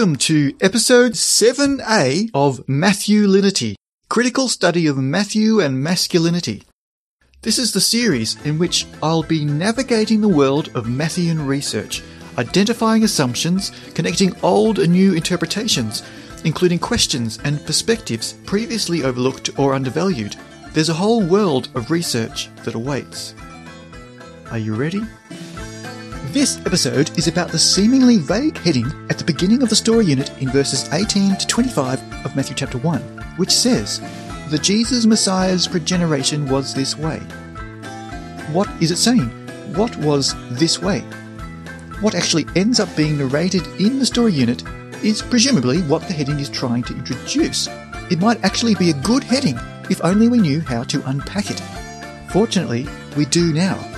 Welcome to episode 7A of Matthewlinity, critical study of Matthew and masculinity. This is the series in which I'll be navigating the world of Matthewan research, identifying assumptions, connecting old and new interpretations, including questions and perspectives previously overlooked or undervalued. There's a whole world of research that awaits. Are you ready? This episode is about the seemingly vague heading at the beginning of the story unit in verses 18 to 25 of Matthew chapter 1, which says, The Jesus Messiah's progeneration was this way. What is it saying? What was this way? What actually ends up being narrated in the story unit is presumably what the heading is trying to introduce. It might actually be a good heading if only we knew how to unpack it. Fortunately, we do now.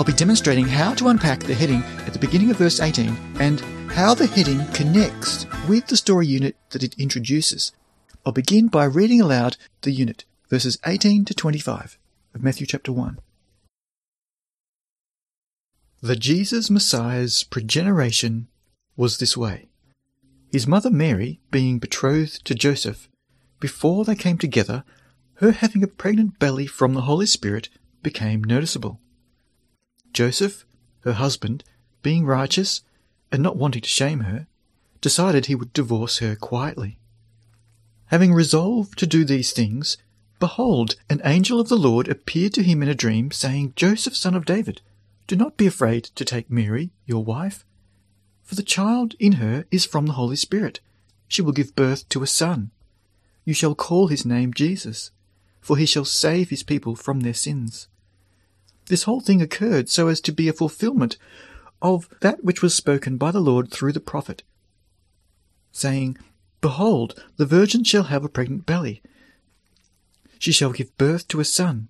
I'll be demonstrating how to unpack the heading at the beginning of verse 18 and how the heading connects with the story unit that it introduces. I'll begin by reading aloud the unit, verses 18 to 25 of Matthew chapter 1. The Jesus Messiah's progeneration was this way. His mother Mary being betrothed to Joseph, before they came together, her having a pregnant belly from the Holy Spirit became noticeable. Joseph, her husband, being righteous and not wanting to shame her, decided he would divorce her quietly. Having resolved to do these things, behold, an angel of the Lord appeared to him in a dream, saying, Joseph, son of David, do not be afraid to take Mary, your wife, for the child in her is from the Holy Spirit. She will give birth to a son. You shall call his name Jesus, for he shall save his people from their sins. This whole thing occurred so as to be a fulfillment of that which was spoken by the Lord through the prophet, saying, Behold, the virgin shall have a pregnant belly. She shall give birth to a son.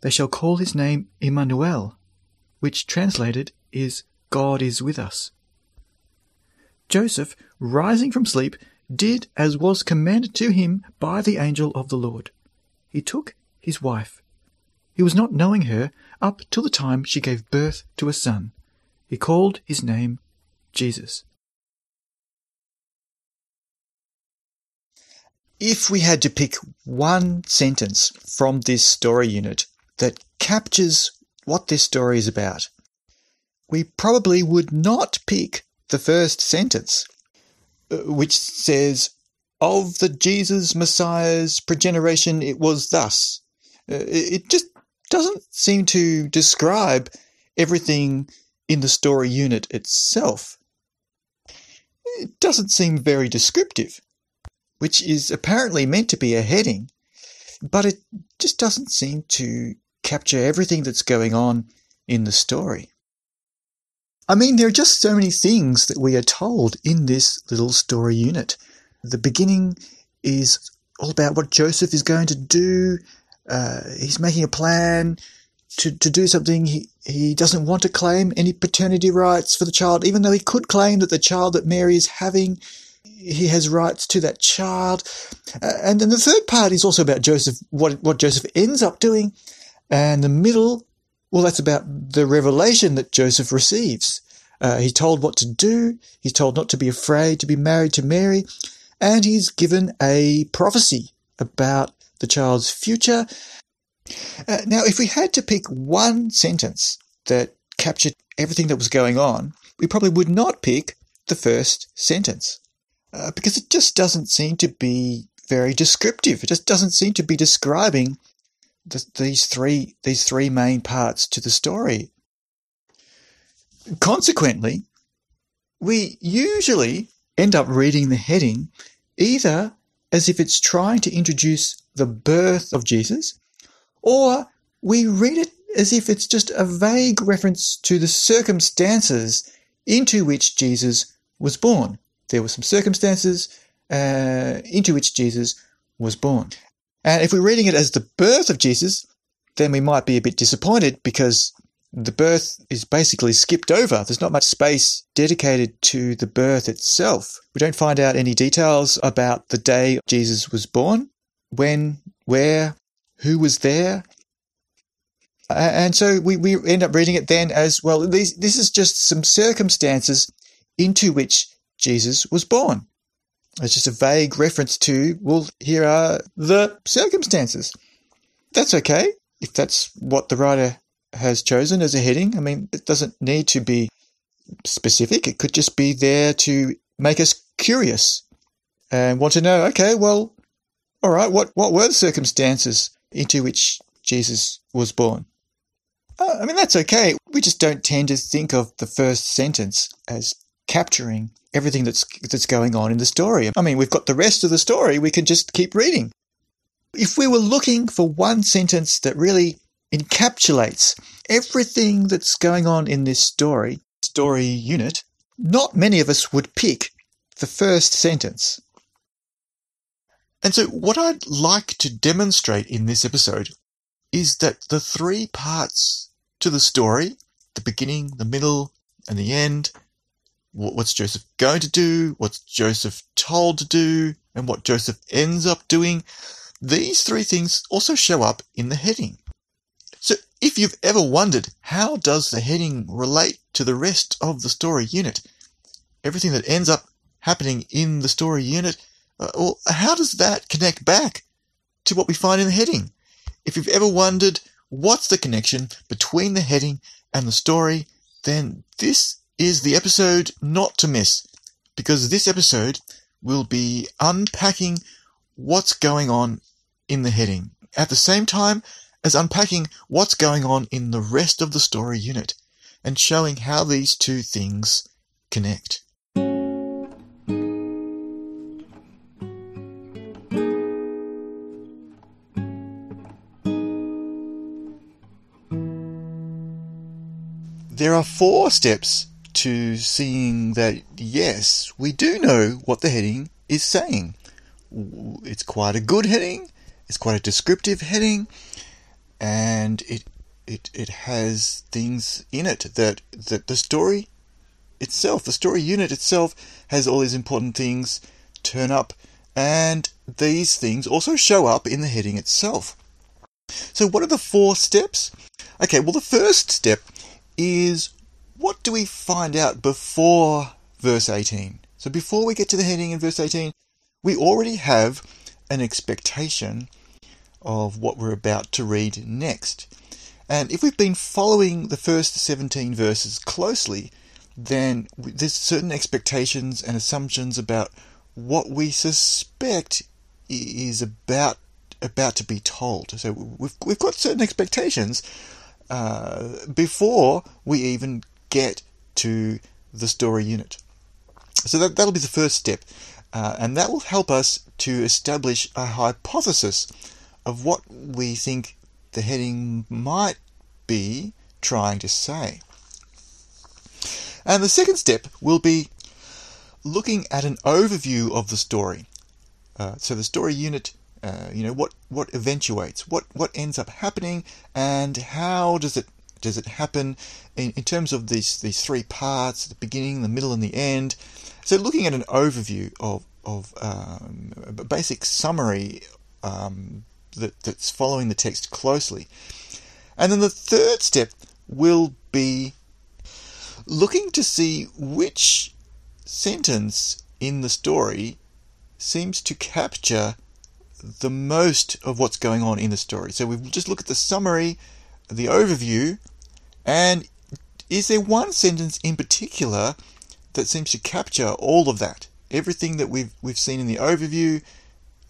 They shall call his name Emmanuel, which translated is God is with us. Joseph, rising from sleep, did as was commanded to him by the angel of the Lord. He took his wife. He was not knowing her up till the time she gave birth to a son. He called his name Jesus. If we had to pick one sentence from this story unit that captures what this story is about, we probably would not pick the first sentence, uh, which says, Of the Jesus Messiah's progeneration, it was thus. Uh, it just doesn't seem to describe everything in the story unit itself. It doesn't seem very descriptive, which is apparently meant to be a heading, but it just doesn't seem to capture everything that's going on in the story. I mean, there are just so many things that we are told in this little story unit. The beginning is all about what Joseph is going to do uh, he's making a plan to, to do something. He, he doesn't want to claim any paternity rights for the child, even though he could claim that the child that Mary is having, he has rights to that child. Uh, and then the third part is also about Joseph, what, what Joseph ends up doing. And the middle, well, that's about the revelation that Joseph receives. Uh, he's told what to do. He's told not to be afraid to be married to Mary. And he's given a prophecy about the child's future. Uh, now, if we had to pick one sentence that captured everything that was going on, we probably would not pick the first sentence uh, because it just doesn't seem to be very descriptive. It just doesn't seem to be describing the, these three these three main parts to the story. Consequently, we usually end up reading the heading either as if it's trying to introduce the birth of Jesus, or we read it as if it's just a vague reference to the circumstances into which Jesus was born. There were some circumstances uh, into which Jesus was born. And if we're reading it as the birth of Jesus, then we might be a bit disappointed because the birth is basically skipped over. There's not much space dedicated to the birth itself. We don't find out any details about the day Jesus was born when, where, who was there. And so we, we end up reading it then as well. These, this is just some circumstances into which Jesus was born. It's just a vague reference to, well, here are the circumstances. That's okay if that's what the writer has chosen as a heading. I mean, it doesn't need to be specific. It could just be there to make us curious and want to know, okay, well, all right, what, what were the circumstances into which Jesus was born? Uh, I mean, that's okay. We just don't tend to think of the first sentence as capturing everything that's that's going on in the story. I mean, we've got the rest of the story. We can just keep reading. If we were looking for one sentence that really encapsulates everything that's going on in this story, story unit, not many of us would pick the first sentence. And so, what I'd like to demonstrate in this episode is that the three parts to the story the beginning, the middle, and the end what's Joseph going to do, what's Joseph told to do, and what Joseph ends up doing these three things also show up in the heading. So if you've ever wondered how does the heading relate to the rest of the story unit, everything that ends up happening in the story unit, uh, well, how does that connect back to what we find in the heading? If you've ever wondered what's the connection between the heading and the story, then this is the episode not to miss, because this episode will be unpacking what's going on in the heading, at the same time as unpacking what's going on in the rest of the story unit and showing how these two things connect. There are four steps to seeing that, yes, we do know what the heading is saying. It's quite a good heading, it's quite a descriptive heading, and it it it has things in it that that the story itself, the story unit itself, has all these important things turn up, and these things also show up in the heading itself. So, what are the four steps? Okay, well, the first step is what do we find out before verse 18? So, before we get to the heading in verse 18, we already have an expectation of what we're about to read next. And if we've been following the first 17 verses closely, then there's certain expectations and assumptions about what we suspect is about about to be told. So we've we've got certain expectations uh, before we even get to the story unit. So that that'll be the first step, uh, and that will help us to establish a hypothesis of what we think the heading might be trying to say. And the second step will be looking at an overview of the story. Uh, so the story unit, uh, you know, what what eventuates, what what ends up happening, and how does it does it happen in, in terms of these these three parts, the beginning, the middle, and the end. So looking at an overview of of um, a basic summary um, that, that's following the text closely. And then the third step will be looking to see which sentence in the story seems to capture the most of what's going on in the story. So we just look at the summary, the overview, and is there one sentence in particular that seems to capture all of that? Everything that we've we've seen in the overview,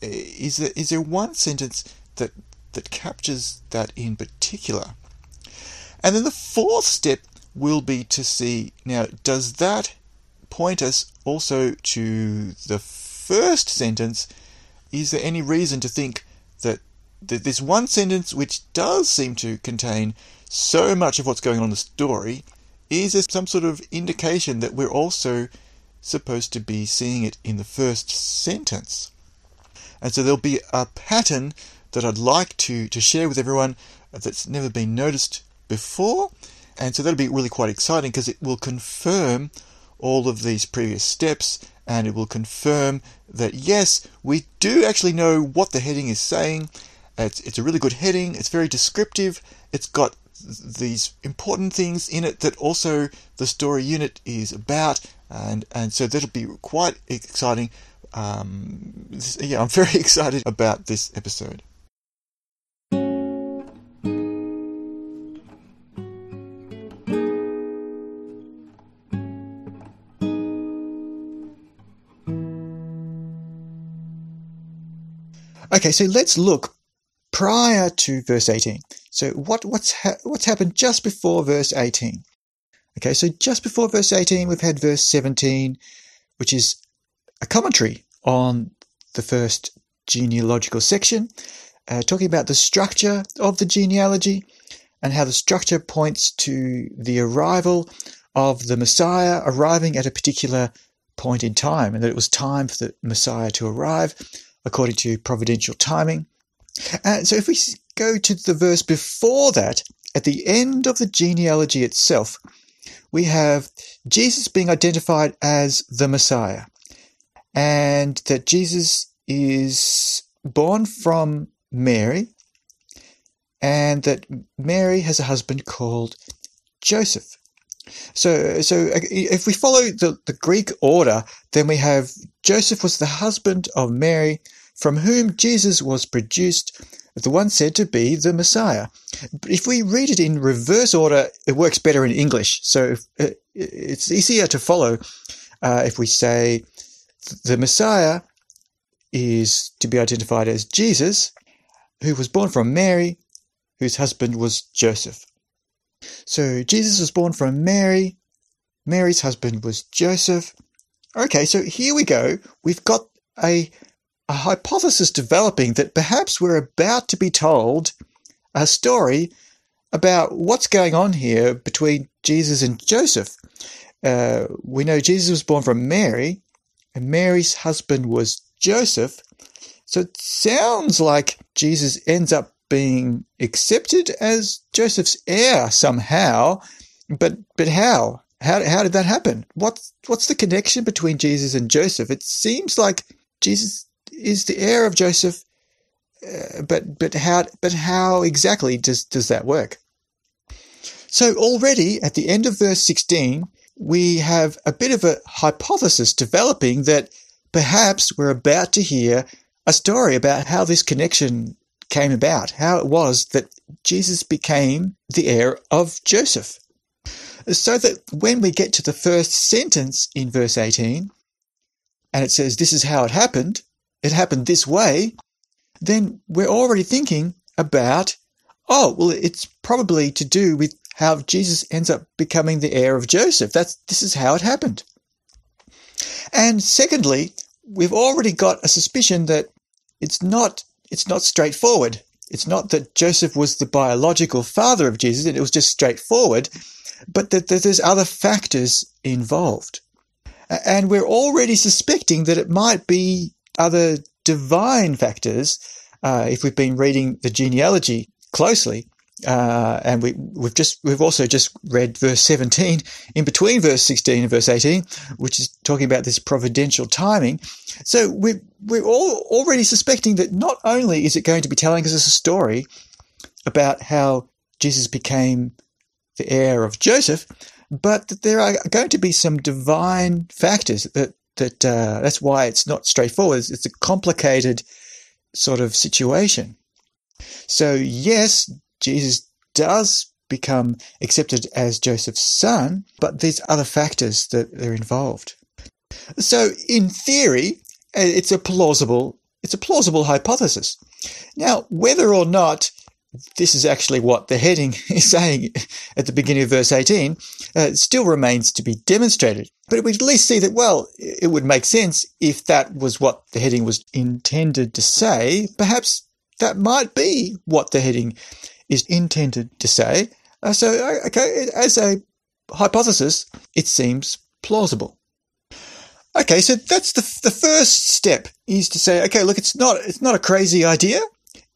uh, is there, is there one sentence that that captures that in particular? And then the fourth step will be to see now does that point us also to the first sentence? Is there any reason to think that, that this one sentence, which does seem to contain so much of what's going on in the story, is there some sort of indication that we're also supposed to be seeing it in the first sentence? And so there'll be a pattern that I'd like to, to share with everyone that's never been noticed before. And so that'll be really quite exciting because it will confirm all of these previous steps and it will confirm that yes, we do actually know what the heading is saying. It's, it's a really good heading, it's very descriptive, it's got these important things in it that also the story unit is about, and and so that'll be quite exciting. Um, yeah, I'm very excited about this episode. Okay, so let's look prior to verse 18. So what, what's, ha- what's happened just before verse 18? Okay, so just before verse 18, we've had verse 17, which is a commentary on the first genealogical section, uh, talking about the structure of the genealogy and how the structure points to the arrival of the Messiah arriving at a particular point in time, and that it was time for the Messiah to arrive according to providential timing. And so if we go to the verse before that, at the end of the genealogy itself, we have Jesus being identified as the Messiah, and that Jesus is born from Mary, and that Mary has a husband called Joseph. So, so if we follow the, the Greek order, then we have Joseph was the husband of Mary, from whom Jesus was produced, the one said to be the Messiah. But if we read it in reverse order, it works better in English. So uh, it's easier to follow uh, if we say the Messiah is to be identified as Jesus, who was born from Mary, whose husband was Joseph. So Jesus was born from Mary. Mary's husband was Joseph. Okay, so here we go. We've got a, a hypothesis developing that perhaps we're about to be told a story about what's going on here between Jesus and Joseph. Uh, we know Jesus was born from Mary, and Mary's husband was Joseph. So it sounds like Jesus ends up being accepted as Joseph's heir somehow. But but how? How how did that happen? What's what's the connection between Jesus and Joseph? It seems like Jesus is the heir of Joseph, uh, but but how but how exactly does does that work? So already at the end of verse 16, we have a bit of a hypothesis developing that perhaps we're about to hear a story about how this connection came about, how it was that Jesus became the heir of Joseph. So that when we get to the first sentence in verse 18, and it says, This is how it happened, it happened this way, then we're already thinking about, oh, well, it's probably to do with how Jesus ends up becoming the heir of Joseph. That's, this is how it happened. And secondly, we've already got a suspicion that it's not it's not straightforward. It's not that Joseph was the biological father of Jesus, and it was just straightforward, but that, that there's other factors involved. And we're already suspecting that it might be other divine factors uh, if we've been reading the genealogy closely. Uh, and we, we've just we've also just read verse 17 in between verse 16 and verse 18, which is talking about this providential timing. So we we're all already suspecting that not only is it going to be telling us a story about how Jesus became the heir of Joseph, but that there are going to be some divine factors that that uh, that's why it's not straightforward. It's a complicated sort of situation. So yes, Jesus does become accepted as Joseph's son, but there's other factors that are involved. So, in theory, it's a plausible it's a plausible hypothesis. Now, whether or not this is actually what the heading is saying at the beginning of verse 18 uh, still remains to be demonstrated. But we at least see that, well, it would make sense if that was what the heading was intended to say. Perhaps that might be what the heading is intended to say. Uh, so, uh, okay, as a hypothesis, it seems plausible. Okay, so that's the the first step is to say, okay, look, it's not it's not a crazy idea.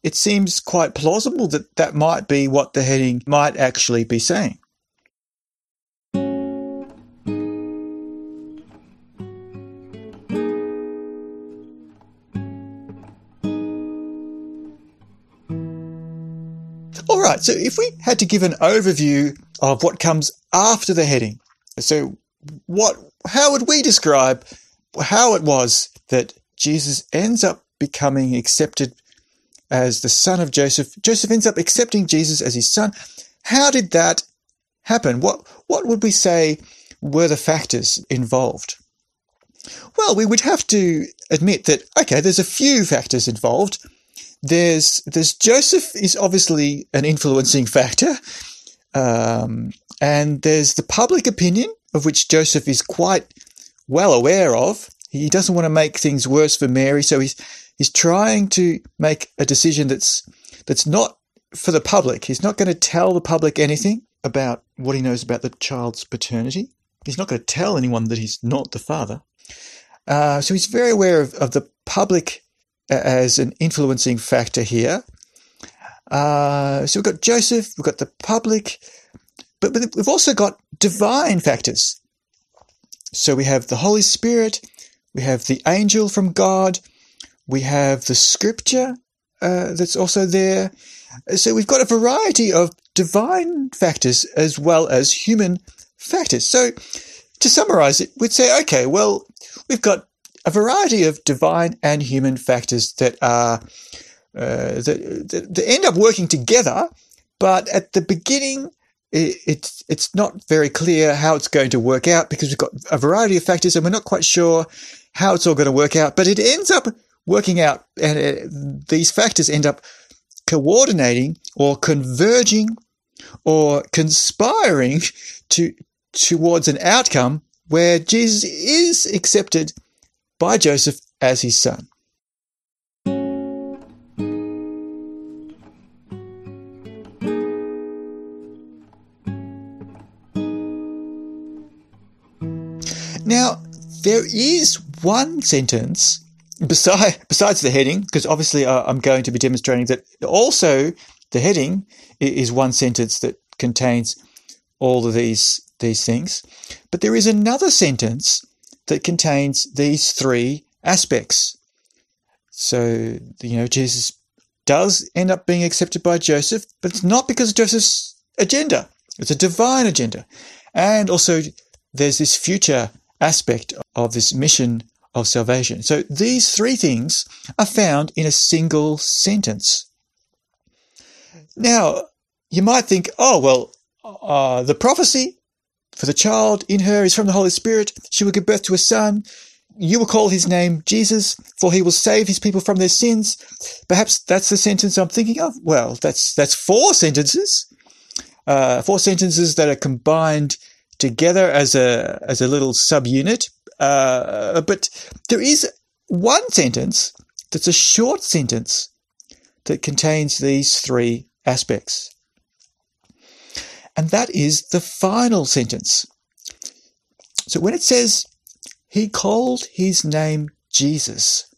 It seems quite plausible that that might be what the heading might actually be saying. Right, so if we had to give an overview of what comes after the heading, so what, how would we describe how it was that Jesus ends up becoming accepted as the son of Joseph? Joseph ends up accepting Jesus as his son. How did that happen? What, what would we say were the factors involved? Well, we would have to admit that, okay, there's a few factors involved. There's, there's Joseph is obviously an influencing factor. Um, and there's the public opinion of which Joseph is quite well aware of. He doesn't want to make things worse for Mary, so he's he's trying to make a decision that's that's not for the public. He's not going to tell the public anything about what he knows about the child's paternity. He's not going to tell anyone that he's not the father. Uh, so he's very aware of, of the public as an influencing factor here. Uh, so we've got Joseph, we've got the public, but, but we've also got divine factors. So we have the Holy Spirit, we have the angel from God, we have the scripture uh, that's also there. So we've got a variety of divine factors as well as human factors. So to summarize it, we'd say, okay, well, we've got a variety of divine and human factors that are uh, that, that, end up working together, but at the beginning, it, it's it's not very clear how it's going to work out because we've got a variety of factors and we're not quite sure how it's all going to work out. But it ends up working out, and it, these factors end up coordinating or converging or conspiring to towards an outcome where Jesus is accepted by Joseph as his son. Now, there is one sentence beside, besides the heading, because obviously uh, I'm going to be demonstrating that also the heading is one sentence that contains all of these these things. But there is another sentence that contains these three aspects. So, you know, Jesus does end up being accepted by Joseph, but it's not because of Joseph's agenda. It's a divine agenda. And also, there's this future aspect of this mission of salvation. So these three things are found in a single sentence. Now, you might think, oh, well, uh, the prophecy for the child in her is from the Holy Spirit. She will give birth to a son. You will call his name Jesus, for he will save his people from their sins. Perhaps that's the sentence I'm thinking of. Well, that's that's four sentences, uh, four sentences that are combined together as a as a little subunit. Uh, but there is one sentence that's a short sentence that contains these three aspects. And that is the final sentence. So when it says, He called his name Jesus,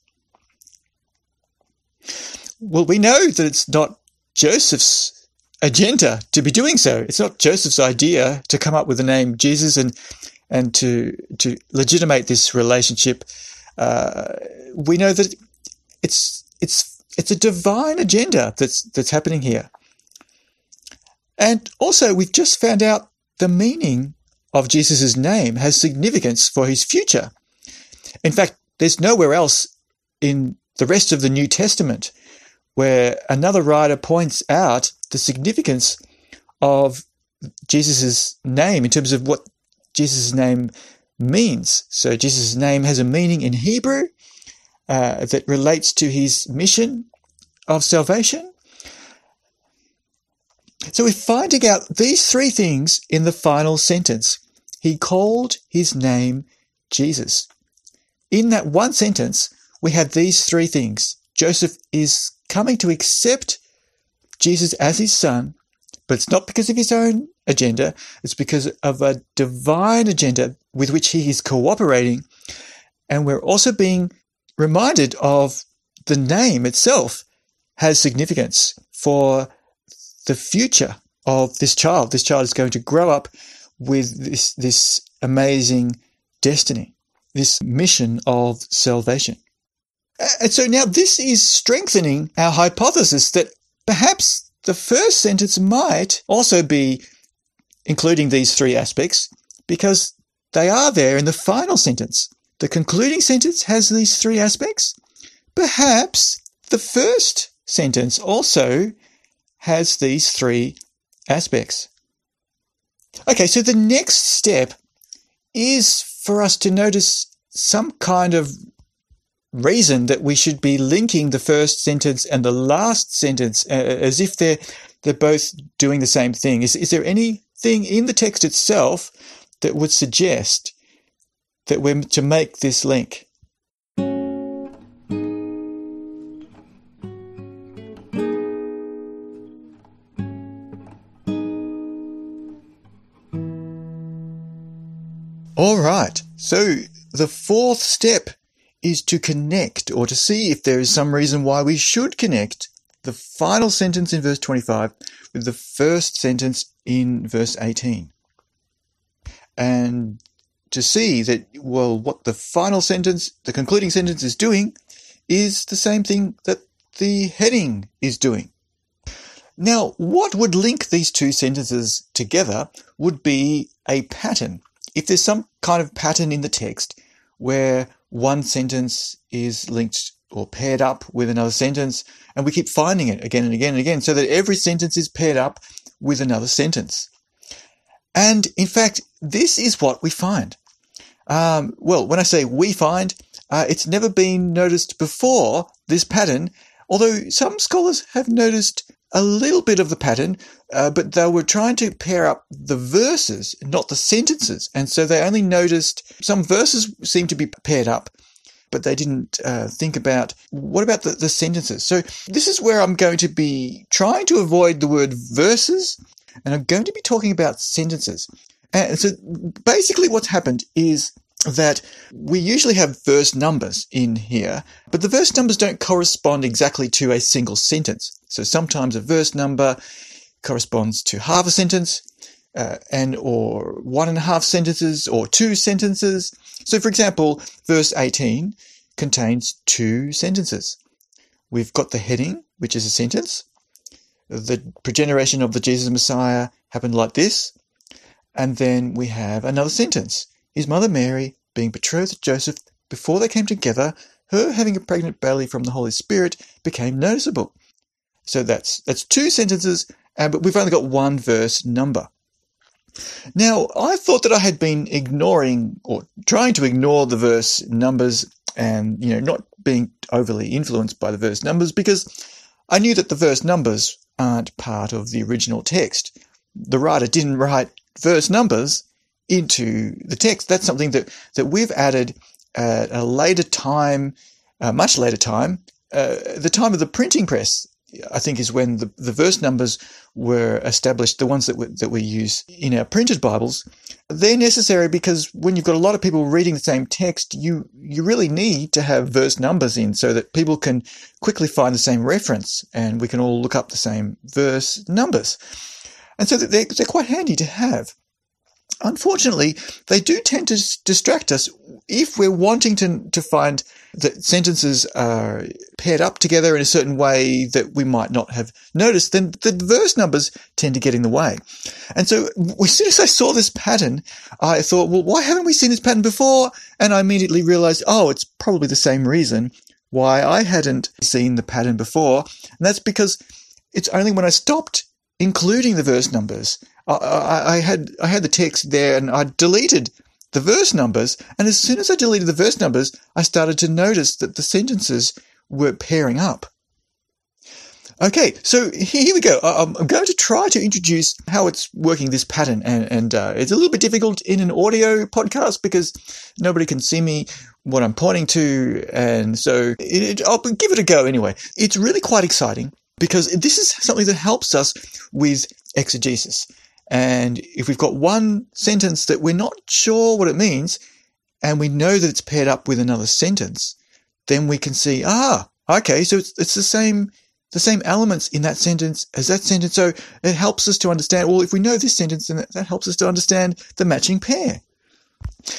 well, we know that it's not Joseph's agenda to be doing so. It's not Joseph's idea to come up with the name Jesus and and to to legitimate this relationship. Uh, we know that it's it's it's a divine agenda that's that's happening here. And also, we've just found out the meaning of Jesus' name has significance for his future. In fact, there's nowhere else in the rest of the New Testament where another writer points out the significance of Jesus' name in terms of what Jesus' name means. So Jesus' name has a meaning in Hebrew uh, that relates to his mission of salvation. So we're finding out these three things in the final sentence. He called his name Jesus. In that one sentence, we have these three things. Joseph is coming to accept Jesus as his son, but it's not because of his own agenda, it's because of a divine agenda with which he is cooperating. And we're also being reminded of the name itself has significance for the future of this child. This child is going to grow up with this, this amazing destiny, this mission of salvation. And so now this is strengthening our hypothesis that perhaps the first sentence might also be including these three aspects because they are there in the final sentence. The concluding sentence has these three aspects. Perhaps the first sentence also has these three aspects. Okay, so the next step is for us to notice some kind of reason that we should be linking the first sentence and the last sentence uh, as if they're they're both doing the same thing. Is is there anything in the text itself that would suggest that we're to make this link? All right. So the fourth step is to connect or to see if there is some reason why we should connect the final sentence in verse 25 with the first sentence in verse 18. And to see that, well, what the final sentence, the concluding sentence is doing is the same thing that the heading is doing. Now, what would link these two sentences together would be a pattern. If there's some kind of pattern in the text where one sentence is linked or paired up with another sentence, and we keep finding it again and again and again, so that every sentence is paired up with another sentence. And in fact, this is what we find. Um, well, when I say we find, uh, it's never been noticed before, this pattern, although some scholars have noticed a little bit of the pattern, uh, but they were trying to pair up the verses, not the sentences. And so they only noticed some verses seem to be paired up, but they didn't uh, think about what about the, the sentences. So this is where I'm going to be trying to avoid the word verses, and I'm going to be talking about sentences. And so basically, what's happened is that we usually have verse numbers in here, but the verse numbers don't correspond exactly to a single sentence. So sometimes a verse number corresponds to half a sentence, uh, and or one and a half sentences or two sentences. So, for example, verse 18 contains two sentences. We've got the heading, which is a sentence. The progeneration of the Jesus Messiah happened like this. And then we have another sentence his mother Mary, being betrothed to Joseph before they came together, her having a pregnant belly from the Holy Spirit became noticeable. So that's that's two sentences, but we've only got one verse number. Now, I thought that I had been ignoring or trying to ignore the verse numbers and, you know, not being overly influenced by the verse numbers because I knew that the verse numbers aren't part of the original text. The writer didn't write verse numbers into the text. That's something that, that we've added at a later time, a much later time, uh, the time of the printing press. I think is when the, the verse numbers were established, the ones that we, that we use in our printed Bibles. They're necessary because when you've got a lot of people reading the same text, you you really need to have verse numbers in so that people can quickly find the same reference and we can all look up the same verse numbers. And so they're, they're quite handy to have. Unfortunately, they do tend to distract us if we're wanting to, to find that sentences are paired up together in a certain way that we might not have noticed, then the verse numbers tend to get in the way. And so as soon as I saw this pattern, I thought, well, why haven't we seen this pattern before? And I immediately realized, oh, it's probably the same reason why I hadn't seen the pattern before. And that's because it's only when I stopped including the verse numbers I, I had I had the text there and I deleted the verse numbers, and as soon as I deleted the verse numbers, I started to notice that the sentences were pairing up. Okay, so here we go. I'm going to try to introduce how it's working this pattern, and, and uh, it's a little bit difficult in an audio podcast because nobody can see me what I'm pointing to, and so it, I'll give it a go anyway. It's really quite exciting because this is something that helps us with exegesis. And if we've got one sentence that we're not sure what it means, and we know that it's paired up with another sentence, then we can see, ah, okay, so it's, it's the same the same elements in that sentence as that sentence. So it helps us to understand, well, if we know this sentence, then that, that helps us to understand the matching pair.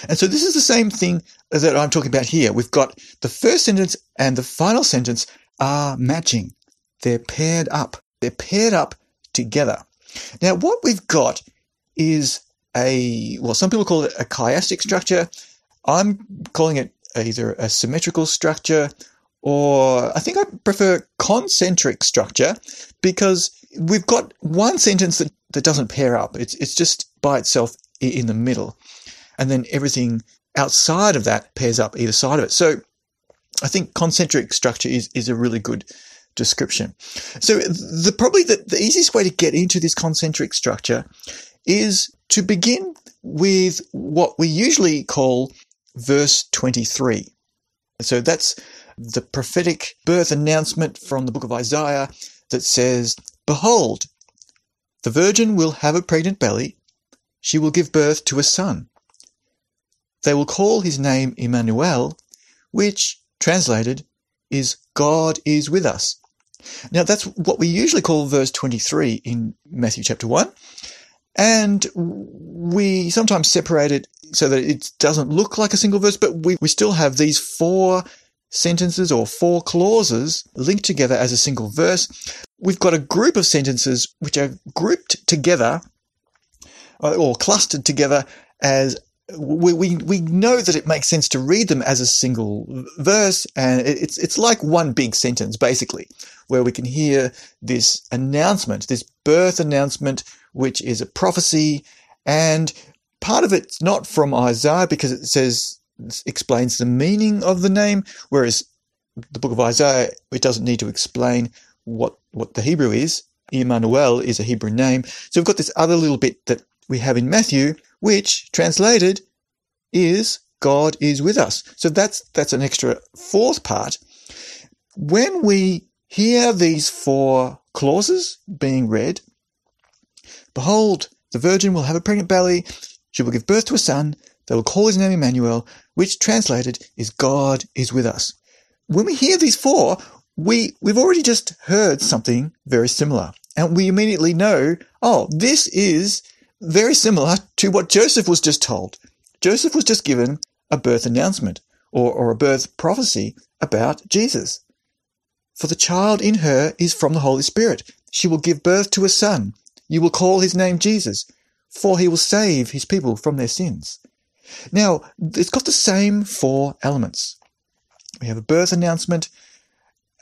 And so this is the same thing that I'm talking about here. We've got the first sentence and the final sentence are matching. They're paired up. They're paired up together. Now, what we've got is a, well, some people call it a chiastic structure. I'm calling it either a symmetrical structure or I think I prefer concentric structure because we've got one sentence that, that doesn't pair up. It's, it's just by itself in the middle. And then everything outside of that pairs up either side of it. So I think concentric structure is, is a really good description. So the probably the, the easiest way to get into this concentric structure is to begin with what we usually call verse 23. So that's the prophetic birth announcement from the book of Isaiah that says, Behold, the virgin will have a pregnant belly, she will give birth to a son. They will call his name Emmanuel, which, translated, is God is with us. Now that's what we usually call verse 23 in Matthew chapter 1. And we sometimes separate it so that it doesn't look like a single verse, but we, we still have these four sentences or four clauses linked together as a single verse. We've got a group of sentences which are grouped together uh, or clustered together as we, we, we know that it makes sense to read them as a single verse, and it's, it's like one big sentence, basically, where we can hear this announcement, this birth announcement, which is a prophecy, and part of it's not from Isaiah because it says, explains the meaning of the name, whereas the book of Isaiah, it doesn't need to explain what, what the Hebrew is. Emmanuel is a Hebrew name. So we've got this other little bit that we have in Matthew, which translated is God is with us. So that's that's an extra fourth part. When we hear these four clauses being read, behold, the virgin will have a pregnant belly, she will give birth to a son, they will call his name Emmanuel, which translated is God is with us. When we hear these four, we, we've already just heard something very similar. And we immediately know, oh, this is very similar to what Joseph was just told. Joseph was just given a birth announcement or, or a birth prophecy about Jesus. For the child in her is from the Holy Spirit. She will give birth to a son. You will call his name Jesus, for he will save his people from their sins. Now, it's got the same four elements. We have a birth announcement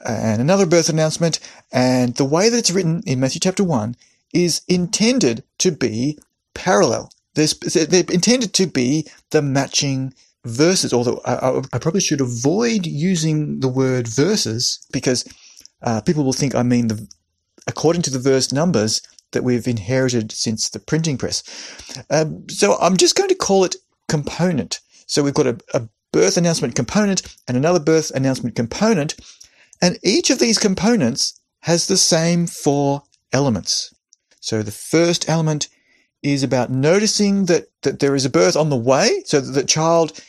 and another birth announcement, and the way that it's written in Matthew chapter 1 is intended to be parallel. They're, they're intended to be the matching verses, although I, I, probably should avoid using the word verses because uh, people will think I mean the according to the verse numbers that we've inherited since the printing press. Um, so I'm just going to call it component. So we've got a, a birth announcement component and another birth announcement component, and each of these components has the same four elements. So the first element is about noticing that, that there is a birth on the way, so that the child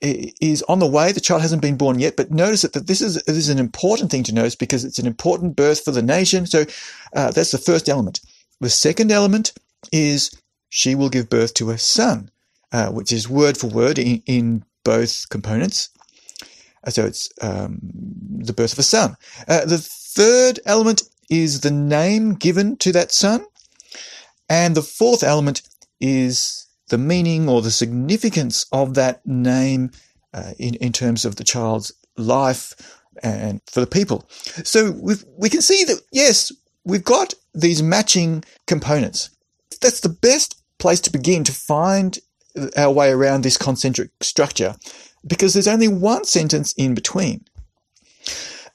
is on the way. The child hasn't been born yet, but notice that, that this is this is an important thing to notice because it's an important birth for the nation. So uh, that's the first element. The second element is she will give birth to a son, uh, which is word for word in, in both components. Uh, so it's um, the birth of a son. Uh, the third element is the name given to that son. And the fourth element is the meaning or the significance of that name uh, in, in terms of the child's life and for the people. So we we can see that, yes, we've got these matching components. That's the best place to begin to find our way around this concentric structure because there's only one sentence in between.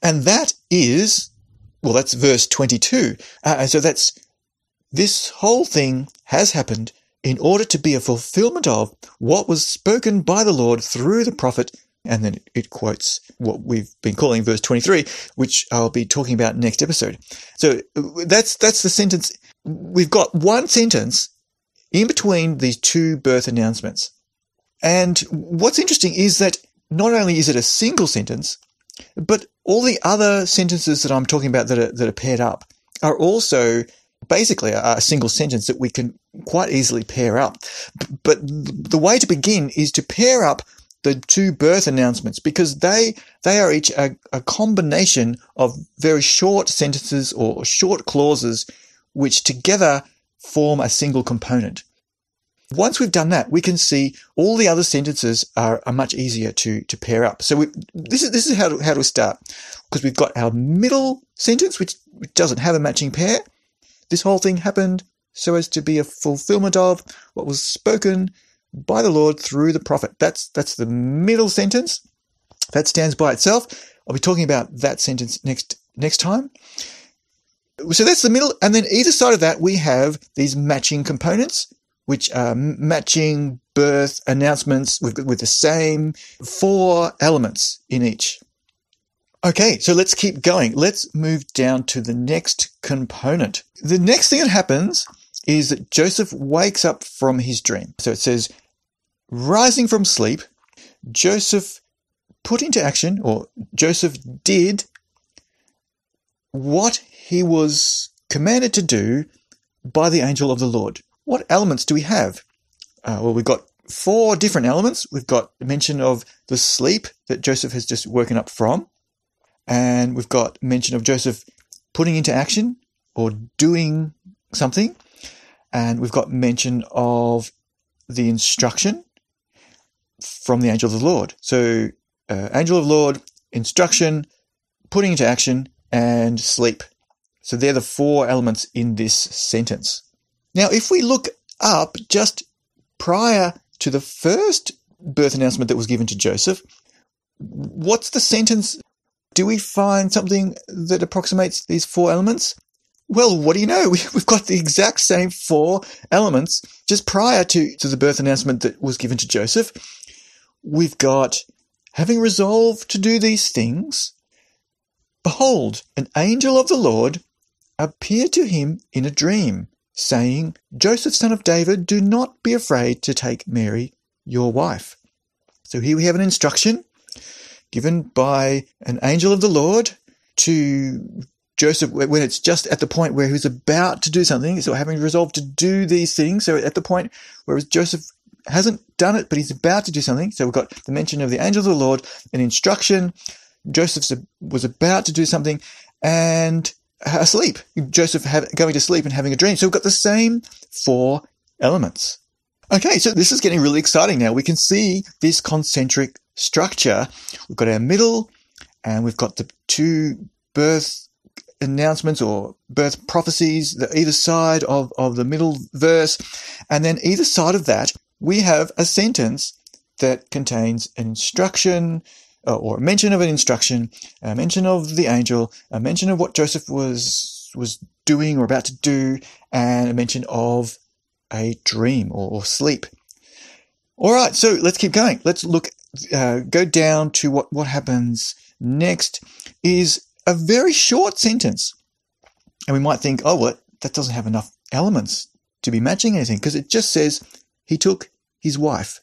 And that is, well, that's verse 22. Uh, so that's this whole thing has happened in order to be a fulfillment of what was spoken by the Lord through the prophet. And then it quotes what we've been calling verse 23, which I'll be talking about next episode. So uh, that's, that's the sentence. We've got one sentence in between these two birth announcements. And what's interesting is that not only is it a single sentence, but all the other sentences that I'm talking about that are, that are paired up are also basically a, single sentence that we can quite easily pair up. But the way to begin is to pair up the two birth announcements because they they are each a, a, combination of very short sentences or short clauses which together form a single component. Once we've done that, we can see all the other sentences are, are much easier to, to pair up. So we, this is this is how to, how to start because we've got our middle sentence which, which doesn't have a matching pair. This whole thing happened so as to be a fulfillment of what was spoken by the Lord through the prophet. That's that's the middle sentence. That stands by itself. I'll be talking about that sentence next next time. So that's the middle, and then either side of that we have these matching components, which are matching birth announcements with, with the same four elements in each. Okay, so let's keep going. Let's move down to the next component. The next thing that happens is that Joseph wakes up from his dream. So it says, rising from sleep, Joseph put into action, or Joseph did what he was commanded to do by the angel of the Lord. What elements do we have? Uh, well, we've got four different elements. We've got mention of the sleep that Joseph has just woken up from, and we've got mention of Joseph putting into action or doing something, and we've got mention of the instruction from the angel of the Lord. So, uh, angel of the Lord, instruction, putting into action, and sleep. So they're the four elements in this sentence. Now, if we look up just prior to the first birth announcement that was given to Joseph, what's the sentence? Do we find something that approximates these four elements? Well, what do you know? We've got the exact same four elements just prior to, to the birth announcement that was given to Joseph. We've got having resolved to do these things, behold, an angel of the Lord appeared to him in a dream, saying, Joseph, son of David, do not be afraid to take Mary, your wife. So here we have an instruction given by an angel of the Lord to Joseph when it's just at the point where he's about to do something, so having resolved to do these things. So at the point where Joseph hasn't done it, but he's about to do something. So we've got the mention of the angel of the Lord, an instruction. Joseph was about to do something and asleep. Joseph have, going to sleep and having a dream. So we've got the same four elements. Okay, so this is getting really exciting now. We can see this concentric structure. We've got our middle and we've got the two birth announcements or birth prophecies, the either side of, of the middle verse. And then either side of that, we have a sentence that contains an instruction uh, or a mention of an instruction, a mention of the angel, a mention of what Joseph was was doing or about to do, and a mention of a dream or, or sleep. All right, so let's keep going. Let's look, uh, go down to what what happens next. Is a very short sentence, and we might think, oh, well, that doesn't have enough elements to be matching anything because it just says he took his wife.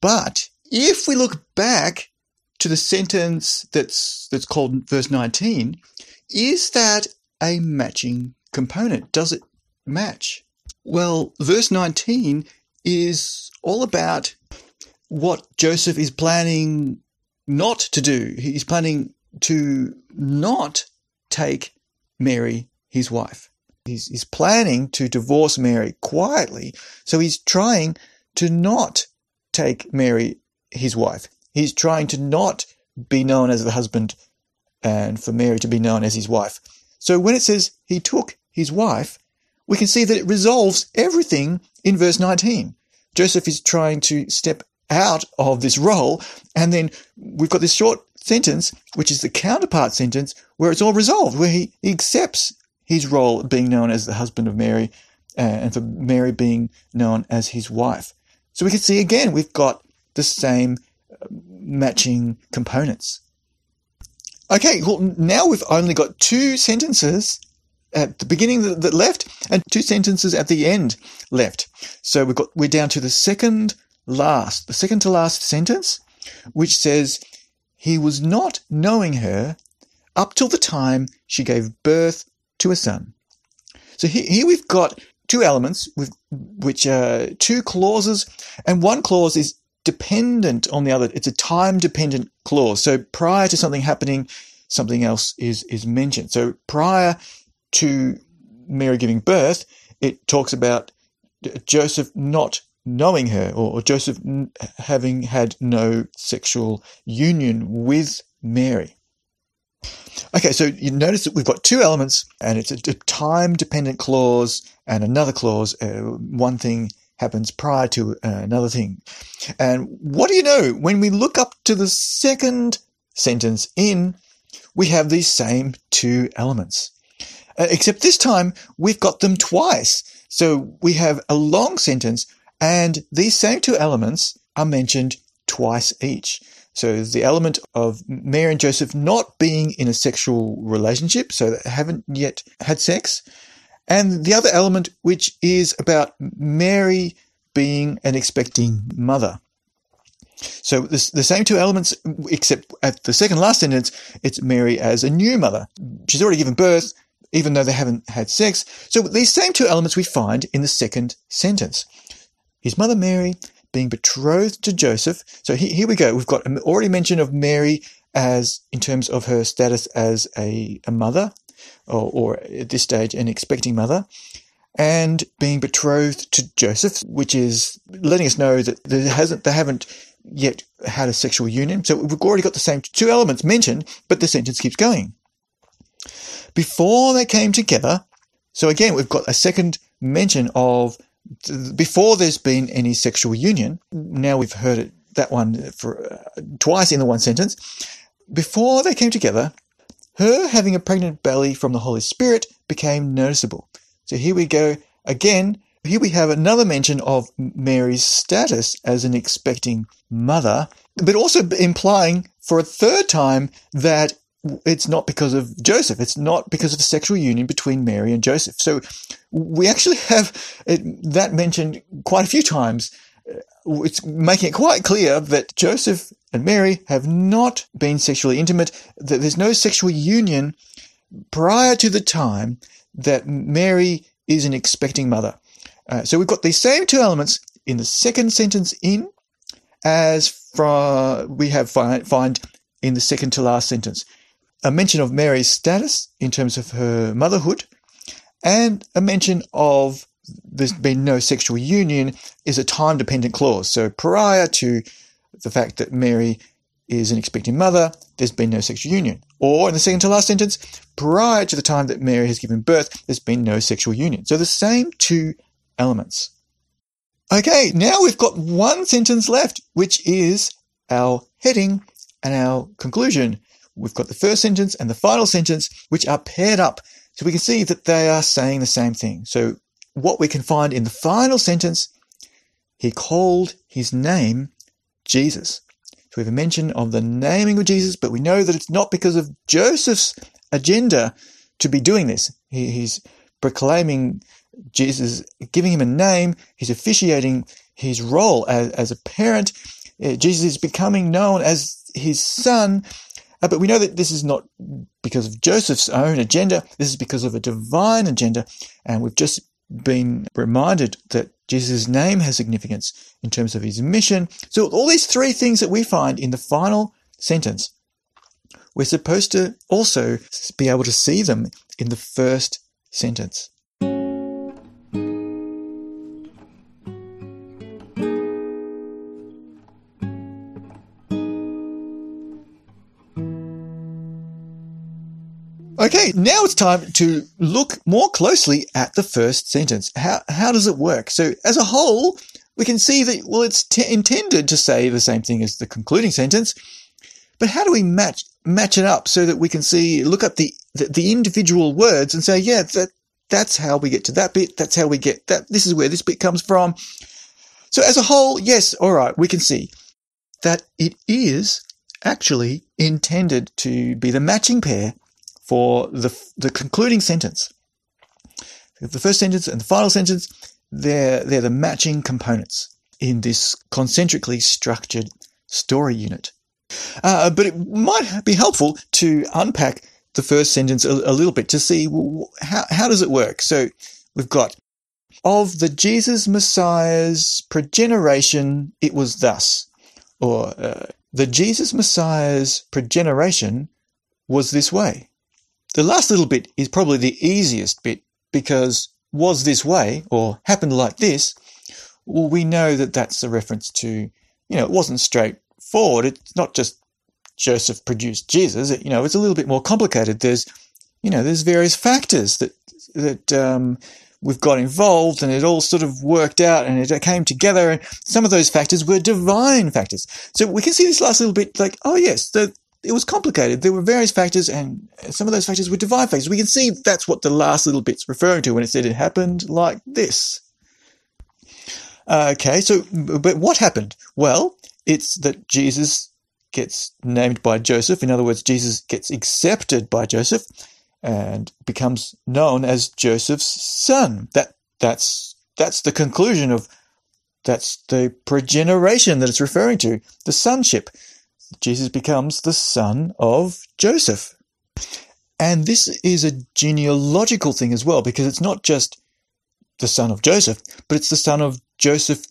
But if we look back to the sentence that's that's called verse 19, is that a matching component? Does it match? Well, verse 19 is all about what Joseph is planning not to do. He's planning to not take Mary, his wife. He's, he's planning to divorce Mary quietly. So he's trying to not take Mary, his wife. He's trying to not be known as the husband and for Mary to be known as his wife. So when it says he took his wife, we can see that it resolves everything in verse 19. Joseph is trying to step out of this role, and then we've got this short sentence, which is the counterpart sentence, where it's all resolved, where he, accepts his role being known as the husband of Mary uh, and for Mary being known as his wife. So we can see again, we've got the same uh, matching components. Okay, well, now we've only got two sentences at the beginning that left and two sentences at the end left. So we've got, we're down to the second last, the second to last sentence, which says, he was not knowing her up till the time she gave birth to a son. So here, we've got two elements with which are two clauses, and one clause is dependent on the other. It's a time dependent clause. So prior to something happening, something else is is mentioned. So prior to Mary giving birth, it talks about Joseph not knowing her or, Joseph having had no sexual union with Mary. Okay, so you notice that we've got two elements, and it's a time dependent clause and another clause. Uh, one thing happens prior to uh, another thing. And what do you know? When we look up to the second sentence in, we have these same two elements. Uh, except this time we've got them twice. So we have a long sentence and these same two elements are mentioned twice each. So the element of Mary and Joseph not being in a sexual relationship, so they haven't yet had sex, and the other element which is about Mary being an expecting mother. So this, the same two elements, except at the second last sentence, it's Mary as a new mother. She's already given birth, even though they haven't had sex. So these same two elements we find in the second sentence. His mother Mary being betrothed to Joseph. So here we go. We've got already mention of Mary as in terms of her status as a, a mother, or, or at this stage an expecting mother, and being betrothed to Joseph, which is letting us know that there hasn't they haven't yet had a sexual union. So we've already got the same two elements mentioned, but the sentence keeps going. Before they came together, so again we've got a second mention of before there's been any sexual union, now we've heard it, that one for uh, twice in the one sentence. Before they came together, her having a pregnant belly from the Holy Spirit became noticeable. So here we go again. Here we have another mention of Mary's status as an expecting mother, but also implying for a third time that it's not because of Joseph. It's not because of the sexual union between Mary and Joseph. So we actually have it, that mentioned quite a few times. It's making it quite clear that Joseph and Mary have not been sexually intimate, that there's no sexual union prior to the time that Mary is an expecting mother. Uh, so we've got these same two elements in the second sentence in as from we have find, find in the second to last sentence a mention of Mary's status in terms of her motherhood, and a mention of there's been no sexual union is a time dependent clause. So prior to the fact that Mary is an expecting mother, there's been no sexual union. Or in the second to last sentence, prior to the time that Mary has given birth, there's been no sexual union. So the same two elements. Okay, now we've got one sentence left, which is our heading and our conclusion we've got the first sentence and the final sentence, which are paired up. So we can see that they are saying the same thing. So what we can find in the final sentence, he called his name Jesus. So we have a mention of the naming of Jesus, but we know that it's not because of Joseph's agenda to be doing this. He, he's proclaiming Jesus, giving him a name. He's officiating his role as, as a parent. Uh, Jesus is becoming known as his son uh, but we know that this is not because of Joseph's own agenda. This is because of a divine agenda. And we've just been reminded that Jesus' name has significance in terms of his mission. So all these three things that we find in the final sentence, we're supposed to also be able to see them in the first sentence. Okay, now it's time to look more closely at the first sentence. How, how does it work? So, as a whole, we can see that, well, it's t- intended to say the same thing as the concluding sentence, but how do we match, match it up so that we can see, look at the, the, the individual words and say, yeah, that, that's how we get to that bit. That's how we get that. This is where this bit comes from. So, as a whole, yes, all right, we can see that it is actually intended to be the matching pair for the, the concluding sentence. The first sentence and the final sentence, they're, they're the matching components in this concentrically structured story unit. Uh, but it might be helpful to unpack the first sentence a, a little bit to see well, how, how does it work. So we've got of the Jesus Messiah's progeneration, it was thus, or uh, the Jesus Messiah's progeneration was this way. The last little bit is probably the easiest bit because was this way or happened like this well, we know that that's a reference to, you know, it wasn't straightforward. It's not just Joseph produced Jesus. It, you know, it's a little bit more complicated. There's, you know, there's various factors that that um, we've got involved, and it all sort of worked out, and it came together. And some of those factors were divine factors. So we can see this last little bit, like, oh yes, the, it was complicated. There were various factors, and some of those factors were divine factors. We can see that's what the last little bit's referring to when it said it happened like this. Okay, so, but what happened? Well, it's that Jesus gets named by Joseph. In other words, Jesus gets accepted by Joseph and becomes known as Joseph's son. That that's that's the conclusion of that's the progeneration that it's referring to, the sonship. Jesus becomes the son of Joseph. And this is a genealogical thing as well, because it's not just the son of Joseph, but it's the son of Joseph,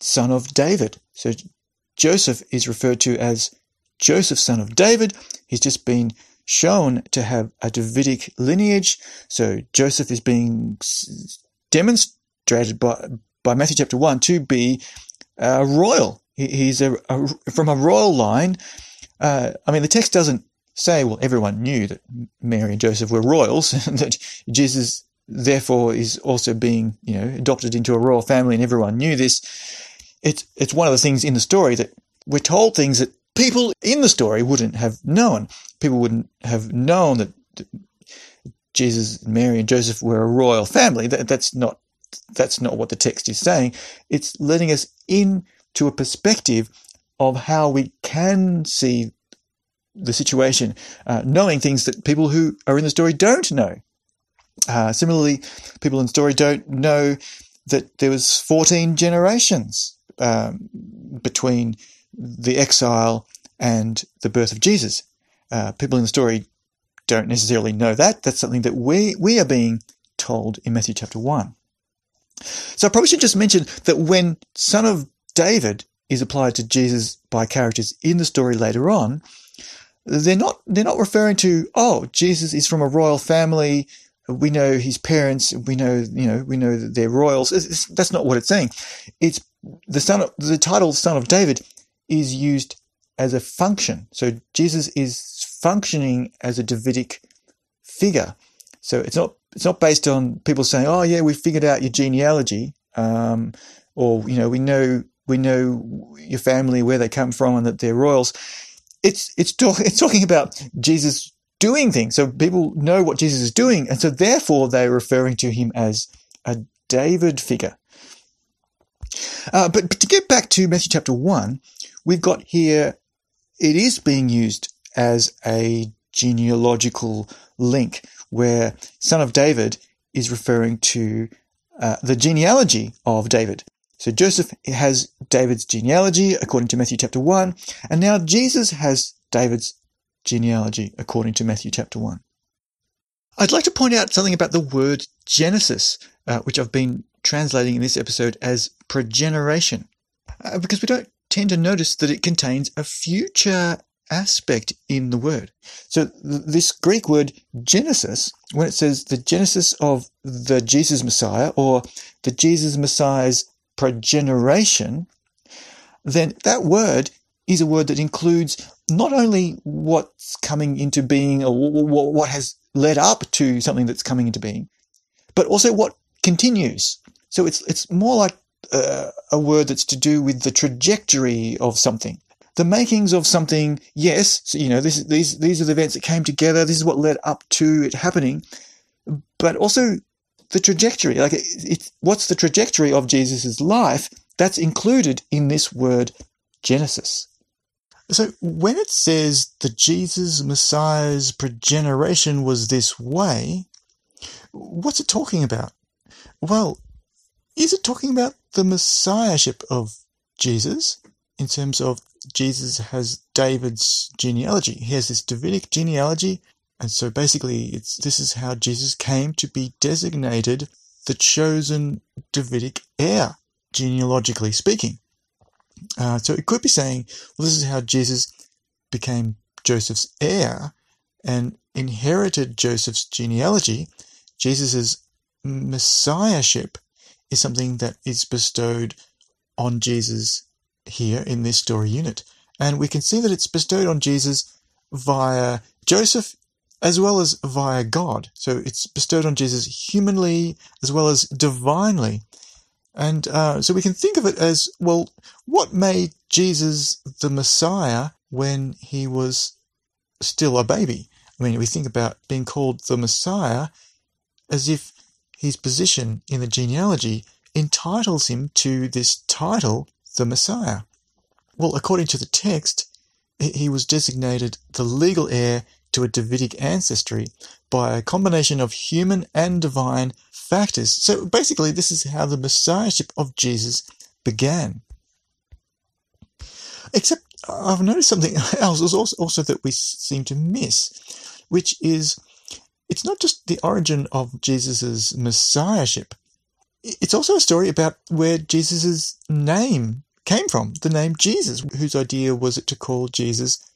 son of David. So Joseph is referred to as Joseph, son of David. He's just been shown to have a Davidic lineage. So Joseph is being demonstrated by, by Matthew chapter 1 to be uh, royal. He, he's a, a, from a royal line. Uh, I mean, the text doesn't say, well, everyone knew that Mary and Joseph were royals, and that Jesus therefore is also being, you know, adopted into a royal family and everyone knew this. It's, it's one of the things in the story that we're told things that people in the story wouldn't have known. People wouldn't have known that Jesus, Mary, and Joseph were a royal family. That, that's not that's not what the text is saying. It's letting us into a perspective of how we can see the situation, uh, knowing things that people who are in the story don't know. Uh, similarly, people in the story don't know that there was 14 generations um, between the exile and the birth of Jesus. Uh, people in the story don't necessarily know that. That's something that we, we are being told in Matthew chapter 1. So I probably should just mention that when Son of David is applied to Jesus by characters in the story later on, they're not they're not referring to oh Jesus is from a royal family. We know his parents. We know you know we know that they're royals. It's, it's, that's not what it's saying. It's the son of, the title Son of David is used as a function. So Jesus is functioning as a Davidic figure. So it's not it's not based on people saying, "Oh yeah, we figured out your genealogy," um, or you know, we know we know your family where they come from and that they're royals. It's it's talk, it's talking about Jesus doing things. So people know what Jesus is doing, and so therefore they're referring to him as a David figure. Uh, but, but to get back to Matthew chapter 1, we've got here, it is being used as a genealogical link where son of David is referring to uh, the genealogy of David. So Joseph has David's genealogy according to Matthew chapter 1, and now Jesus has David's genealogy according to Matthew chapter 1. I'd like to point out something about the word Genesis, uh, which I've been translating in this episode as progeneration, uh, because we don't tend to notice that it contains a future aspect in the word. So th- this Greek word Genesis, when it says the genesis of the Jesus Messiah or the Jesus Messiah's progeneration, then that word is a word that includes not only what's coming into being or what has led up to something that's coming into being, but also what continues. So it's it's more like uh, a word that's to do with the trajectory of something. The makings of something, yes, so, you know, this, these, these are the events that came together. This is what led up to it happening. But also the trajectory, like it, it, what's the trajectory of Jesus' life? That's included in this word Genesis. So when it says the Jesus Messiah's progeneration was this way, what's it talking about? Well, is it talking about the messiahship of Jesus in terms of Jesus has David's genealogy? He has this Davidic genealogy, and so basically, it's this is how Jesus came to be designated the chosen Davidic heir, genealogically speaking. Uh, so it could be saying, well, this is how Jesus became Joseph's heir and inherited Joseph's genealogy. Jesus' messiahship is something that is bestowed on Jesus here in this story unit. And we can see that it's bestowed on Jesus via Joseph as well as via God. So it's bestowed on Jesus humanly as well as divinely. And uh, so we can think of it as well, what made Jesus the Messiah when he was still a baby? I mean, we think about being called the Messiah as if his position in the genealogy entitles him to this title, the Messiah. Well, according to the text, he was designated the legal heir to a Davidic ancestry by a combination of human and divine factors. So basically, this is how the messiahship of Jesus began. Except I've noticed something else also, also that we seem to miss, which is it's not just the origin of Jesus' messiahship. It's also a story about where Jesus' name came from, the name Jesus, whose idea was it to call Jesus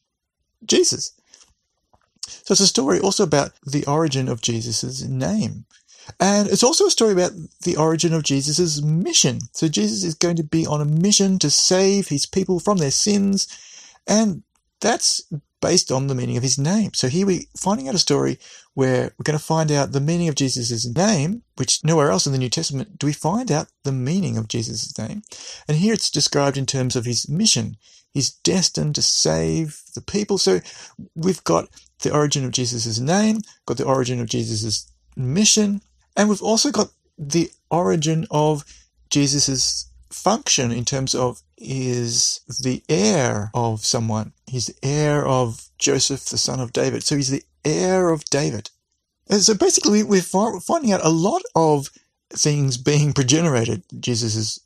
Jesus. So it's a story also about the origin of Jesus' name. And it's also a story about the origin of Jesus' mission. So Jesus is going to be on a mission to save his people from their sins. And that's based on the meaning of his name. So here we're finding out a story where we're going to find out the meaning of Jesus' name, which nowhere else in the New Testament do we find out the meaning of Jesus' name. And here it's described in terms of his mission. He's destined to save the people. So we've got the origin of Jesus' name, got the origin of Jesus' mission, and we've also got the origin of Jesus' function in terms of is the heir of someone. He's the heir of Joseph, the son of David. So he's the heir of David. And so basically, we're finding out a lot of things being progenerated. Jesus'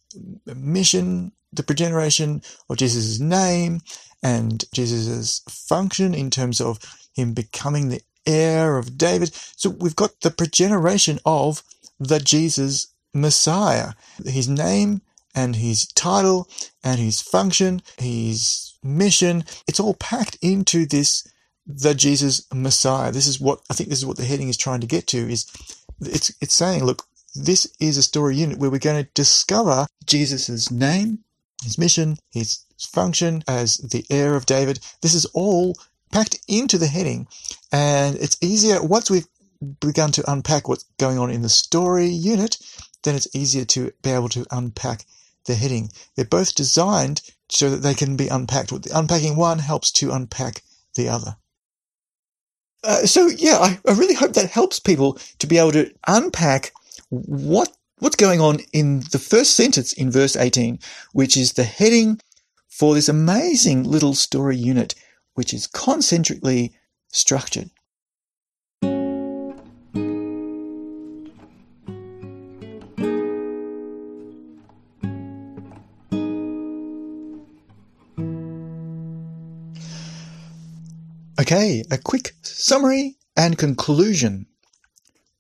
mission, the progeneration of Jesus' name, and Jesus' function in terms of him becoming the heir of David. So we've got the progeneration of the Jesus Messiah. His name and his title and his function, his mission, it's all packed into this the Jesus Messiah. This is what I think this is what the heading is trying to get to is it's it's saying, look, this is a story unit where we're going to discover Jesus' name, his mission, his function as the heir of David. This is all packed into the heading, and it's easier once we've begun to unpack what's going on in the story unit, then it's easier to be able to unpack the heading. They're both designed so that they can be unpacked. Unpacking one helps to unpack the other. Uh, so yeah, I, I really hope that helps people to be able to unpack what what's going on in the first sentence in verse 18, which is the heading for this amazing little story unit, which is concentrically structured. Okay, a quick summary and conclusion.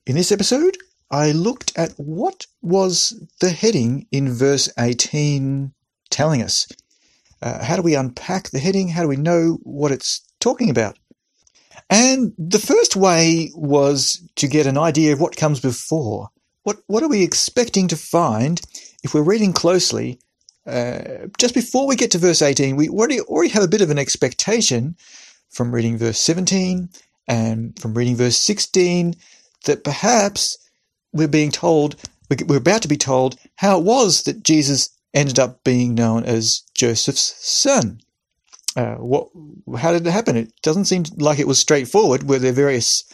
In this episode, I looked at what was the heading in verse 18 telling us. Uh, how do we unpack the heading? How do we know what it's talking about? And the first way was to get an idea of what comes before. What, what are we expecting to find if we're reading closely? Uh, just before we get to verse 18, we already, already have a bit of an expectation from reading verse 17 and from reading verse 16 that perhaps we're being told, we're about to be told how it was that Jesus ended up being known as Joseph's son. Uh, what? How did it happen? It doesn't seem like it was straightforward. Were there various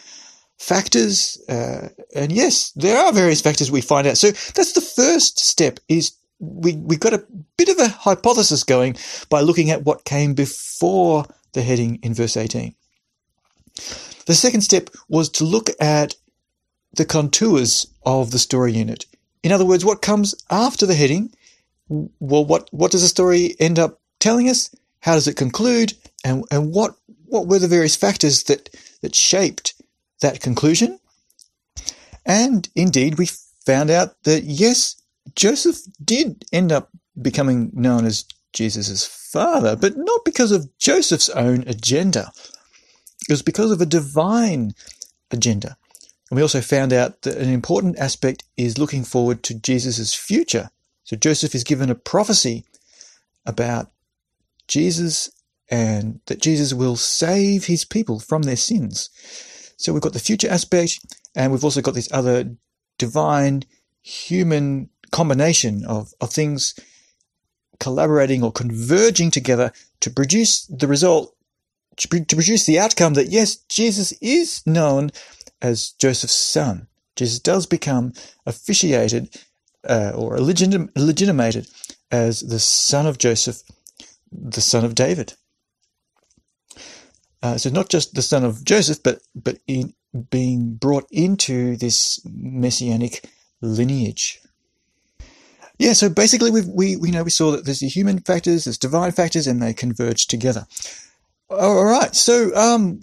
factors? Uh, and yes, there are various factors we find out. So that's the first step. Is we we got a bit of a hypothesis going by looking at what came before the heading in verse 18. The second step was to look at the contours of the story unit. In other words, what comes after the heading? Well, what, what does the story end up telling us? How does it conclude? And, and what, what were the various factors that, that shaped that conclusion? And indeed, we found out that yes, Joseph did end up becoming known as Jesus' father, but not because of Joseph's own agenda. It was because of a divine agenda. And we also found out that an important aspect is looking forward to Jesus' future. So Joseph is given a prophecy about Jesus and that Jesus will save his people from their sins. So we've got the future aspect, and we've also got this other divine human combination of, of things collaborating or converging together to produce the result, to produce the outcome that yes, Jesus is known as Joseph's son. Jesus does become officiated uh, or legitim- legitimated as the son of Joseph, the son of David. Uh, so not just the son of Joseph, but but in being brought into this messianic lineage. Yeah, so basically we we we know we saw that there's the human factors, there's divine factors, and they converge together. All right, so um,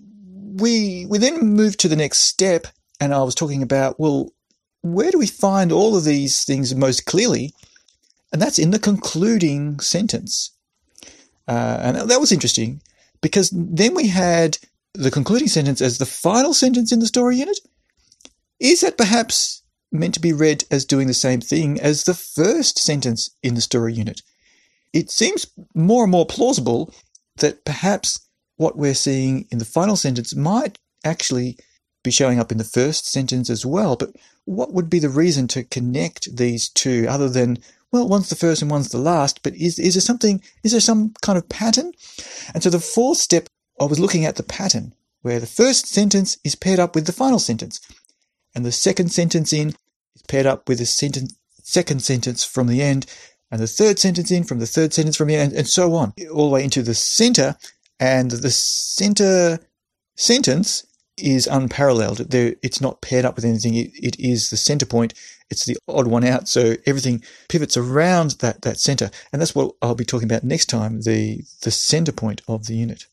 we we then moved to the next step, and I was talking about well, where do we find all of these things most clearly? And that's in the concluding sentence. Uh, and that was interesting because then we had the concluding sentence as the final sentence in the story unit. Is that perhaps meant to be read as doing the same thing as the first sentence in the story unit? It seems more and more plausible that perhaps what we're seeing in the final sentence might actually be showing up in the first sentence as well. But what would be the reason to connect these two other than, well, one's the first and one's the last, but is, is there something, is there some kind of pattern? And so the fourth step, I was looking at the pattern where the first sentence is paired up with the final sentence and the second sentence in is paired up with the sentence, second sentence from the end and the third sentence in from the third sentence from the end and so on all the way into the center and the center sentence is unparalleled. There, it's not paired up with anything. It, it is the center point. It's the odd one out. So everything pivots around that, that center. And that's what I'll be talking about next time, the, the center point of the unit.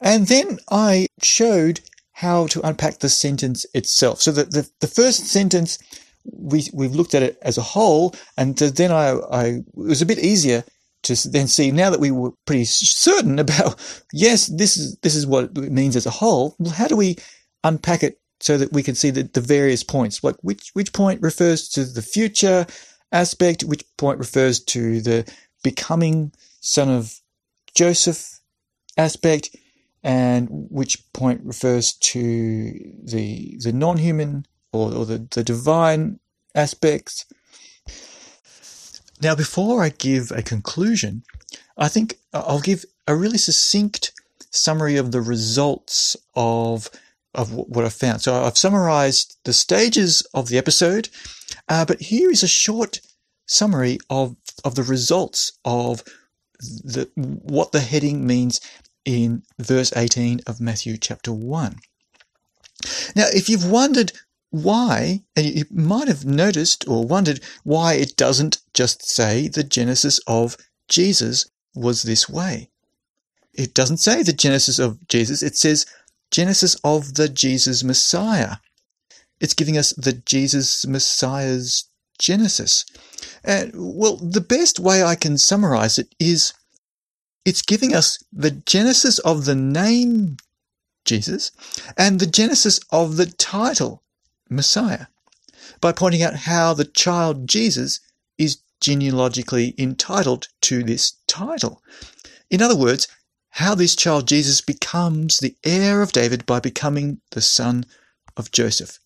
And then I showed how to unpack the sentence itself. So the, the, the first sentence, we, we've looked at it as a whole. And then I, I, it was a bit easier to then see now that we were pretty certain about yes this is this is what it means as a whole well how do we unpack it so that we can see the, the various points. Like which which point refers to the future aspect which point refers to the becoming son of joseph aspect and which point refers to the the non-human or, or the, the divine aspects. Now, before I give a conclusion, I think I'll give a really succinct summary of the results of of what I've found. So I've summarized the stages of the episode, uh, but here is a short summary of of the results of the what the heading means in verse 18 of Matthew chapter 1. Now, if you've wondered why, and you might have noticed or wondered why it doesn't just say the genesis of Jesus was this way. It doesn't say the genesis of Jesus, it says genesis of the Jesus Messiah. It's giving us the Jesus Messiah's genesis. And well, the best way I can summarize it is it's giving us the genesis of the name Jesus and the genesis of the title Messiah by pointing out how the child Jesus is genealogically entitled to this title. In other words, how this child Jesus becomes the heir of David by becoming the son of Joseph.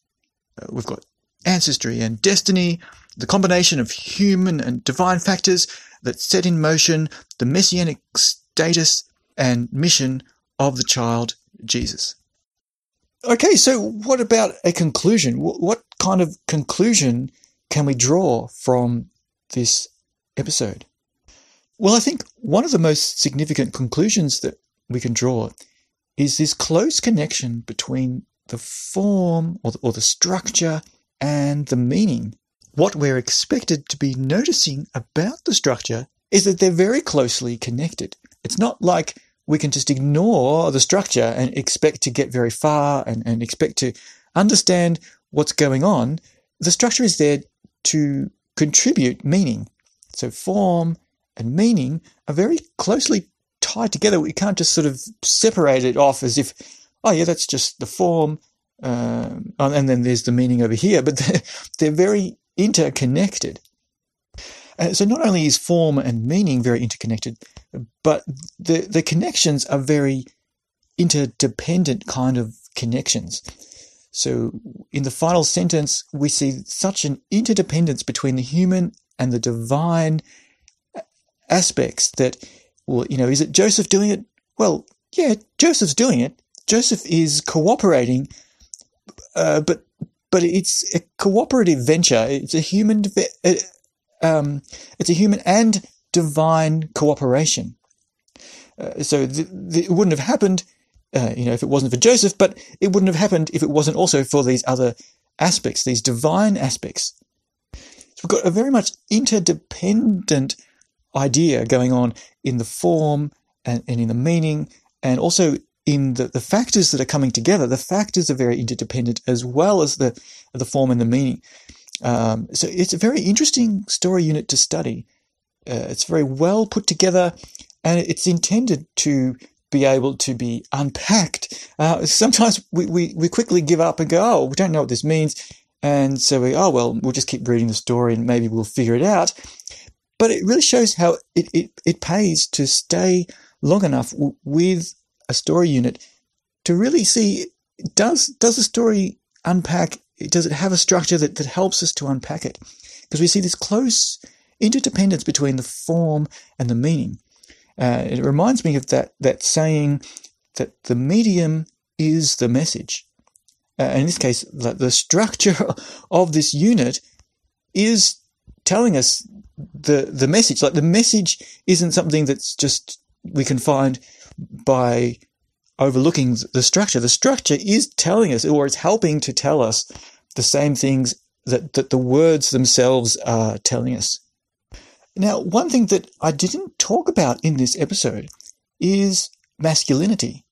Uh, we've got ancestry and destiny, the combination of human and divine factors that set in motion the messianic status and mission of the child Jesus. Okay, so what about a conclusion? What kind of conclusion can we draw from this episode? Well, I think one of the most significant conclusions that we can draw is this close connection between the form or the, or the structure and the meaning. What we're expected to be noticing about the structure is that they're very closely connected. It's not like we can just ignore the structure and expect to get very far and, and expect to understand what's going on. The structure is there to contribute meaning. So form and meaning are very closely tied together. We can't just sort of separate it off as if, oh yeah, that's just the form, um, and then there's the meaning over here. But they're, they're very interconnected. Uh, so not only is form and meaning very interconnected, but the, the connections are very interdependent kind of connections. So in the final sentence, we see such an interdependence between the human and the divine aspects that, well, you know, is it Joseph doing it? Well, yeah, Joseph's doing it. Joseph is cooperating, uh, but but it's a cooperative venture. It's a human, uh, um, it's a human and divine cooperation. Uh, so it wouldn't have happened, uh, you know, if it wasn't for Joseph, but it wouldn't have happened if it wasn't also for these other aspects, these divine aspects. So we've got a very much interdependent idea going on in the form and, and in the meaning and also in the, the factors that are coming together. The factors are very interdependent as well as the, the form and the meaning. Um, so it's a very interesting story unit to study. Uh, it's very well put together and it's intended to be able to be unpacked. Uh, sometimes we, we, we quickly give up and go, oh, we don't know what this means. And so we, oh, well, we'll just keep reading the story and maybe we'll figure it out. But it really shows how it, it, it pays to stay long enough w- with a story unit to really see does does the story unpack does it have a structure that, that helps us to unpack it? Because we see this close interdependence between the form and the meaning. Uh, it reminds me of that that saying that the medium is the message. Uh, in this case the, the structure of this unit is telling us the the message like the message isn't something that's just we can find by overlooking the structure. The structure is telling us, or it's helping to tell us, the same things that, that the words themselves are telling us. Now, one thing that I didn't talk about in this episode is masculinity.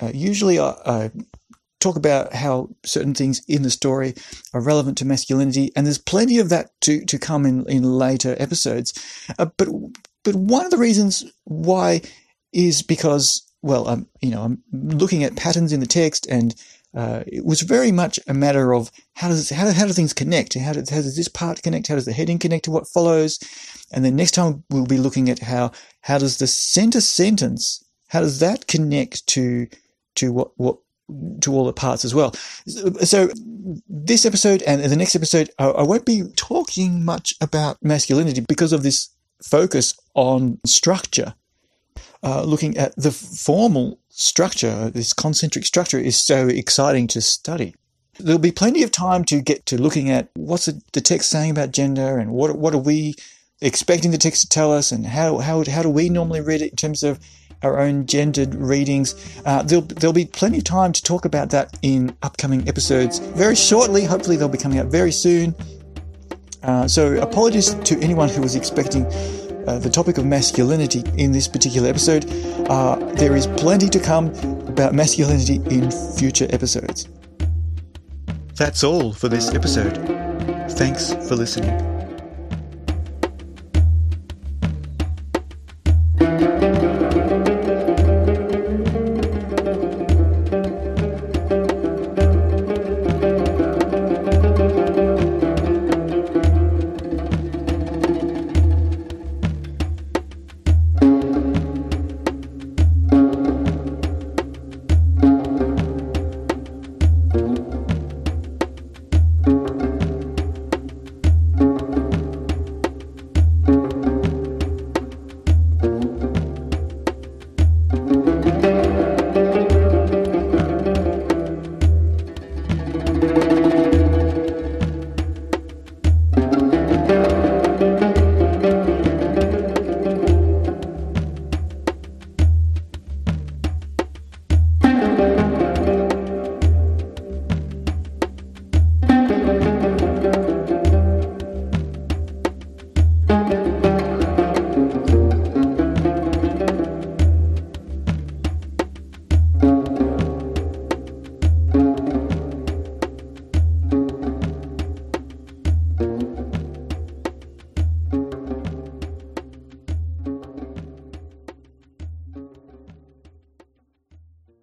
Uh, usually, I, I talk about how certain things in the story are relevant to masculinity, and there's plenty of that to, to come in, in later episodes. Uh, but but one of the reasons why is because, well, I'm, you know, I'm looking at patterns in the text and uh, it was very much a matter of how does how, how do things connect? How does, how does this part connect? How does the heading connect to what follows? And then next time we'll be looking at how how does the center sentence how does that connect to to what what to all the parts as well. So this episode and the next episode, I won't be talking much about masculinity because of this focus on structure uh, looking at the formal structure, this concentric structure, is so exciting to study. There'll be plenty of time to get to looking at what's the text saying about gender and what what are we expecting the text to tell us and how how how do we normally read it in terms of our own gendered readings. Uh, there'll, there'll be plenty of time to talk about that in upcoming episodes very shortly. Hopefully, they'll be coming out very soon. Uh, so, apologies to anyone who was expecting uh, the topic of masculinity in this particular episode. Uh, there is plenty to come about masculinity in future episodes. That's all for this episode. Thanks for listening.